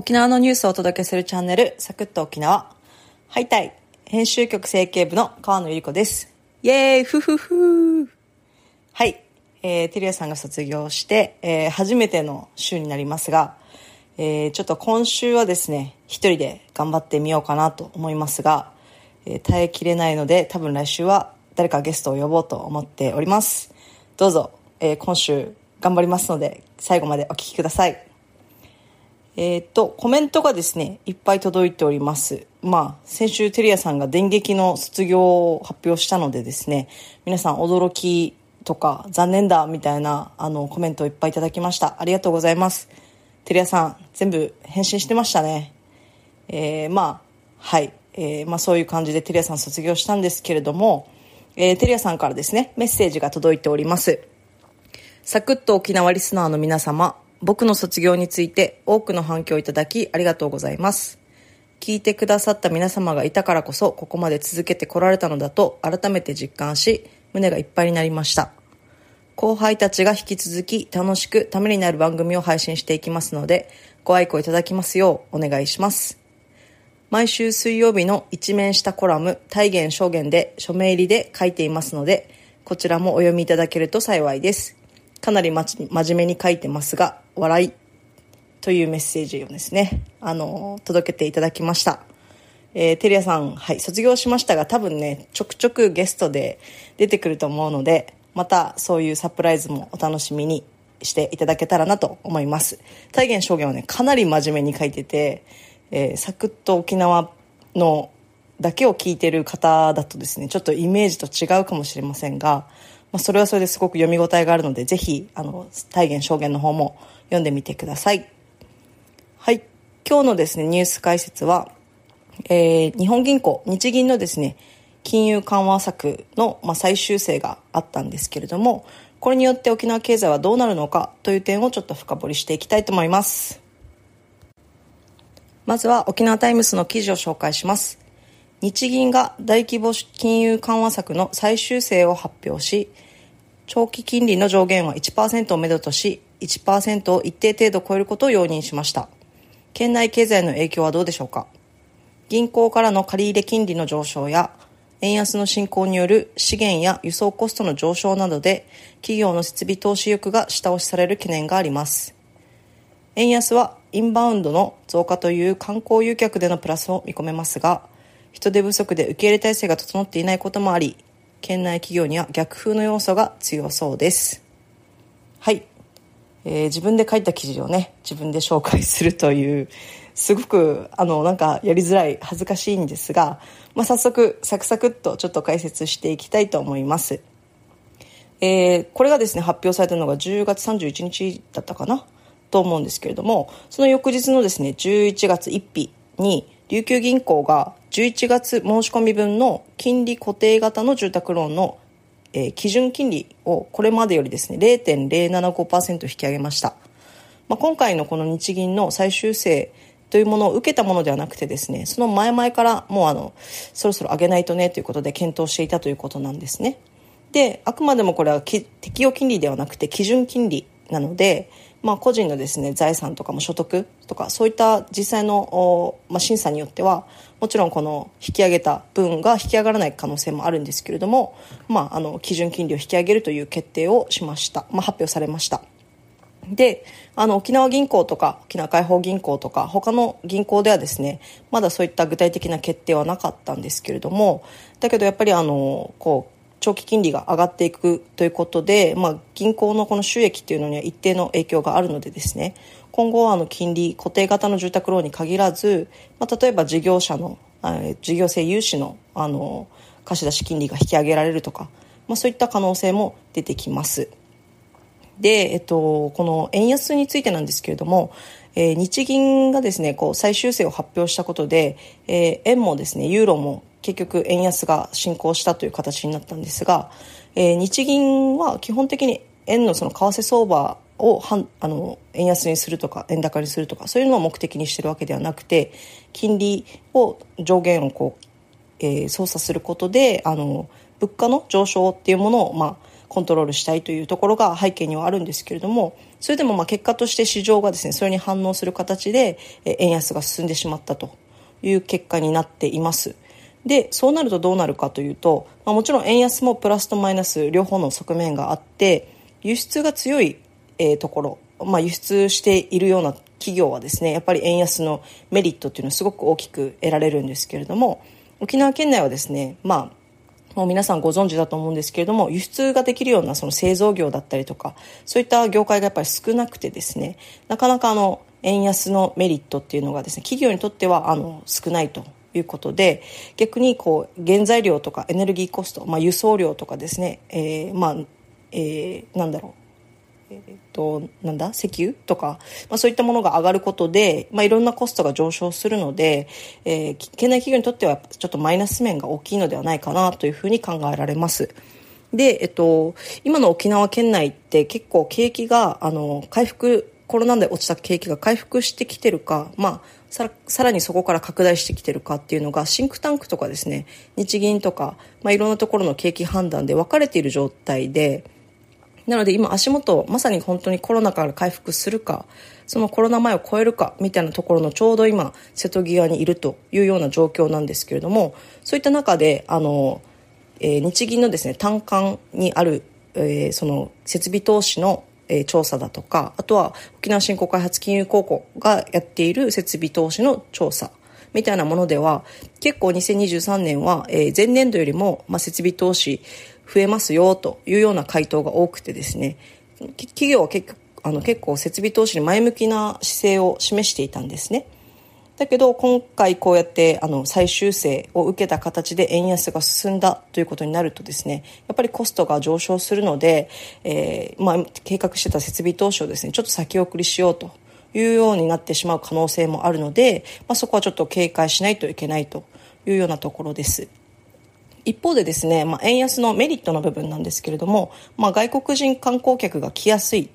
沖縄のニュースをお届けするチャンネル、サクッと沖縄。ハイタイ、編集局整形部の川野ゆり子です。イェーイふふふはい、えー、テリアさんが卒業して、えー、初めての週になりますが、えー、ちょっと今週はですね、一人で頑張ってみようかなと思いますが、えー、耐えきれないので、多分来週は誰かゲストを呼ぼうと思っております。どうぞ、えー、今週頑張りますので、最後までお聴きください。えー、っと、コメントがですね、いっぱい届いております。まあ、先週テリアさんが電撃の卒業を発表したのでですね、皆さん驚きとか残念だみたいなあのコメントをいっぱいいただきました。ありがとうございます。テリアさん、全部返信してましたね。えー、まあ、はい。えー、まあそういう感じでテリアさん卒業したんですけれども、えー、テリアさんからですね、メッセージが届いております。サクッと沖縄リスナーの皆様、僕の卒業について多くの反響をいただきありがとうございます。聞いてくださった皆様がいたからこそここまで続けてこられたのだと改めて実感し胸がいっぱいになりました。後輩たちが引き続き楽しくためになる番組を配信していきますのでご愛顧いただきますようお願いします。毎週水曜日の一面したコラム体現証言で署名入りで書いていますのでこちらもお読みいただけると幸いです。かなり真面目に書いてますが笑いというメッセージをですね、あの、届けていただきました。えー、テリアさん、はい、卒業しましたが、多分ね、ちょくちょくゲストで出てくると思うので、またそういうサプライズもお楽しみにしていただけたらなと思います。体現証言はね、かなり真面目に書いてて、えー、サクッと沖縄のだけを聞いてる方だとですね、ちょっとイメージと違うかもしれませんが、まあ、それはそれですごく読み応えがあるので、ぜひ、あの、体現証言の方も読んでみてください。はい。今日のですね、ニュース解説は、えー、日本銀行、日銀のですね、金融緩和策の、まあ、最終性があったんですけれども、これによって沖縄経済はどうなるのかという点をちょっと深掘りしていきたいと思います。まずは沖縄タイムスの記事を紹介します。日銀が大規模金融緩和策の最終性を発表し、長期金利の上限は1%をめどとし、1%を一定程度超えることを容認しました。県内経済の影響はどうでしょうか？銀行からの借入金利の上昇や、円安の進行による資源や輸送コストの上昇などで、企業の設備投資欲が下押しされる懸念があります。円安はインバウンドの増加という観光誘客でのプラスを見込めますが、人手不足で受け入れ体制が整っていないこともあり、県内企業には逆風の要素が強そうです。はい。えー、自分で書いた記事をね、自分で紹介するという、すごく、あの、なんかやりづらい、恥ずかしいんですが、まあ、早速、サクサクっとちょっと解説していきたいと思います。えー、これがですね、発表されたのが10月31日だったかな？と思うんですけれども、その翌日のですね、11月1日に、琉球銀行が11月申し込み分の金利固定型の住宅ローンの、えー、基準金利をこれまでよりですね0.075%引き上げました、まあ、今回のこの日銀の最終請というものを受けたものではなくてですねその前々からもうあのそろそろ上げないとねということで検討していたということなんですね。であくまでもこれは適用金利ではなくて基準金利なのでまあ、個人のですね財産とかも所得とかそういった実際の、まあ、審査によってはもちろんこの引き上げた分が引き上がらない可能性もあるんですけれども、まあ、あの基準金利を引き上げるという決定をしました、まあ、発表されました。であの沖縄銀行とか沖縄解放銀行とか他の銀行ではですねまだそういった具体的な決定はなかったんですけれどもだけどやっぱりあのこう長期金利が上がっていくということで、まあ、銀行のこの収益っていうのには一定の影響があるのでですね今後はあの金利固定型の住宅ローンに限らず、まあ、例えば事業者の事業性融資のあの貸し出し金利が引き上げられるとか、まあ、そういった可能性も出てきます。で、えっと、この円安についてなんですけれども、えー、日銀がですね、こう最終請を発表したことで、えー、円もですね、ユーロも結局円安が進行したという形になったんですが、えー、日銀は基本的に円のその為替相場をはんあの円安にするとか円高にするとかそういうのを目的にしてるわけではなくて金利を上限をこう、えー、操作することであの物価の上昇っていうものを、まあ、コントロールしたいというところが背景にはあるんですけれどもそれでもまあ結果として市場がですねそれに反応する形で円安が進んでしまったという結果になっています。でそうなるとどうなるかというと、まあ、もちろん円安もプラスとマイナス両方の側面があって輸出が強い、えー、ところ、まあ、輸出しているような企業はですねやっぱり円安のメリットっていうのはすごく大きく得られるんですけれども沖縄県内はですねまあもう皆さんご存知だと思うんですけれども輸出ができるようなその製造業だったりとかそういった業界がやっぱり少なくてですねなかなかあの円安のメリットっていうのがですね企業にとってはあの少ないということで逆にこう原材料とかエネルギーコスト、まあ、輸送量とかですね、えー、まあ、えー、なんだろうえー、となんだ？石油とか、まあ、そういったものが上がることで、まあ、いろんなコストが上昇するので、えー、県内企業にとってはちょっとマイナス面が大きいのではないかなというふうに考えられます。で、えっと、今の沖縄県内って結構景気があの回復コロナで落ちた景気が回復してきてるか、まあ、さらにそこから拡大してきてるかっていうのがシンクタンクとかですね日銀とか、まあ、いろんなところの景気判断で分かれている状態でなので今足元まさに本当にコロナから回復するかそのコロナ前を超えるかみたいなところのちょうど今瀬戸際にいるというような状況なんですけれどもそういった中であの、えー、日銀のですね単管にある、えー、その設備投資のえ調査だとかあとは沖縄振興開発金融公庫がやっている設備投資の調査みたいなものでは結構2023年は、え前年度よりも、ま設備投資増えますよというような回答が多くてですね企業は結あの結構設備投資に前向きな姿勢を示していたんですね。だけど今回こうやってあの再修正を受けた形で円安が進んだということになるとですねやっぱりコストが上昇するので、えーまあ、計画してた設備投資をですねちょっと先送りしようというようになってしまう可能性もあるので、まあ、そこはちょっと警戒しないといけないというようなところです。一方でですね、まあ、円安のメリットの部分なんですけれども、まあ、外国人観光客が来やすい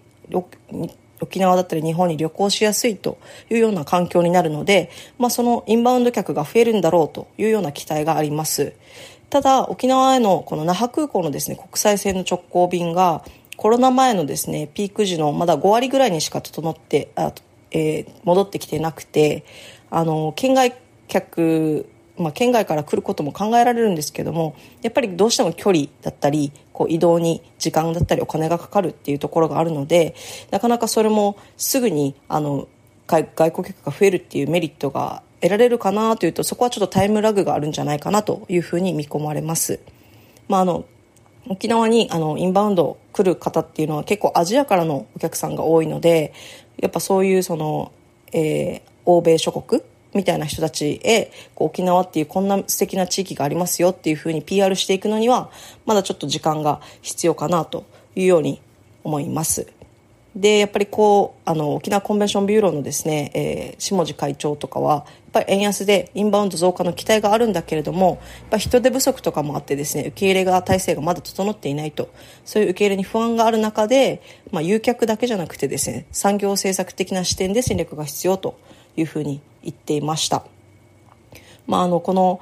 沖縄だったり日本に旅行しやすいというような環境になるので、まあ、そのインバウンド客が増えるんだろうというような期待があります。ただ沖縄へのこの那覇空港のですね国際線の直行便がコロナ前のですねピーク時のまだ5割ぐらいにしか整ってあ、えー、戻ってきてなくてあの県外客まあ、県外から来ることも考えられるんですけどもやっぱりどうしても距離だったりこう移動に時間だったりお金がかかるっていうところがあるのでなかなかそれもすぐにあの外国客が増えるっていうメリットが得られるかなというとそこはちょっとタイムラグがあるんじゃないかなというふうに見込まれます。まあ、あの沖縄にあのインバウンド来る方っていうのは結構アジアからのお客さんが多いのでやっぱそういうその、えー、欧米諸国みたいな人たちへこう沖縄っていうこんな素敵な地域がありますよっていうふうに PR していくのにはまだちょっと時間が必要かなというように思います。でやっぱりこうあの沖縄コンベンションビューローのですね、えー、下地会長とかはやっぱり円安でインバウンド増加の期待があるんだけれどもやっぱ人手不足とかもあってですね受け入れが体制がまだ整っていないとそういう受け入れに不安がある中で、まあ、誘客だけじゃなくてですね産業政策的な視点で戦略が必要というふうに言っていました。まあ、あのこの、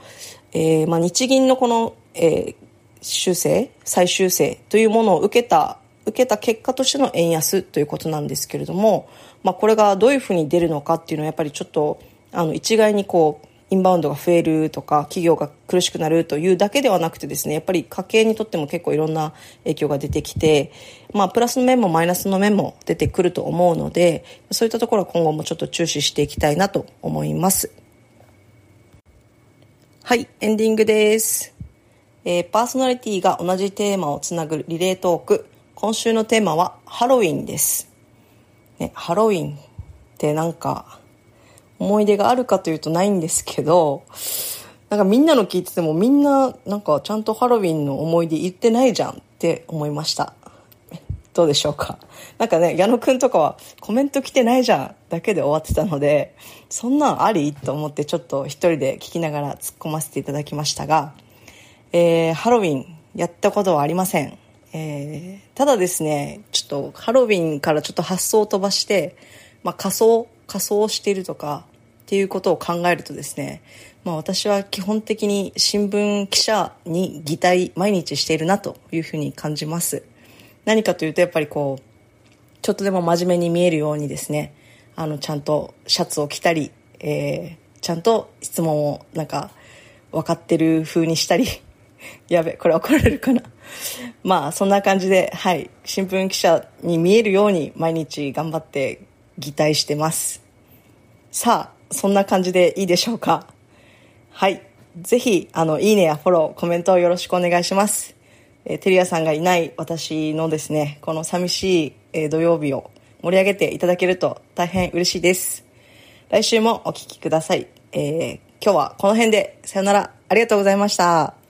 えーまあ、日銀のこの、えー、修正再修正というものを受けた受けた結果としての円安ということなんですけれども、まあ、これがどういうふうに出るのかっていうのはやっぱりちょっとあの一概にこうインバウンドが増えるとか企業が苦しくなるというだけではなくてですねやっぱり家計にとっても結構いろんな影響が出てきて、まあ、プラスの面もマイナスの面も出てくると思うのでそういったところは今後もちょっと注視していきたいなと思います。はいエンディングです、えー、パーソナリティが同じテーマをつなぐリレートーク。今週のテーマはハロウィンです、ね、ハロウィンってなんか思い出があるかというとないんですけど、なんかみんなの聞いててもみんななんかちゃんとハロウィンの思い出言ってないじゃんって思いました。どうでしょうかなんかね、矢野くんとかはコメント来てないじゃんだけで終わってたので、そんなんありと思ってちょっと一人で聞きながら突っ込ませていただきましたが、えー、ハロウィンやったことはありません。えー、ただですね、ちょっとハロウィンからちょっと発想を飛ばして、まあ仮装、仮装しているとか、っていうことを考えるとですね、まあ、私は基本的に新聞記者に擬態毎日しているなというふうに感じます。何かというとやっぱりこう、ちょっとでも真面目に見えるようにですね、あの、ちゃんとシャツを着たり、えー、ちゃんと質問をなんか分かってる風にしたり、やべ、これ怒られるかな。まあ、そんな感じで、はい、新聞記者に見えるように毎日頑張って擬態してます。さあ、そんな感じでいいでしょうか？はい。ぜひ、あの、いいねやフォロー、コメントをよろしくお願いします。えー、テリアさんがいない私のですね、この寂しい、えー、土曜日を盛り上げていただけると大変嬉しいです。来週もお聴きください。えー、今日はこの辺でさよなら。ありがとうございました。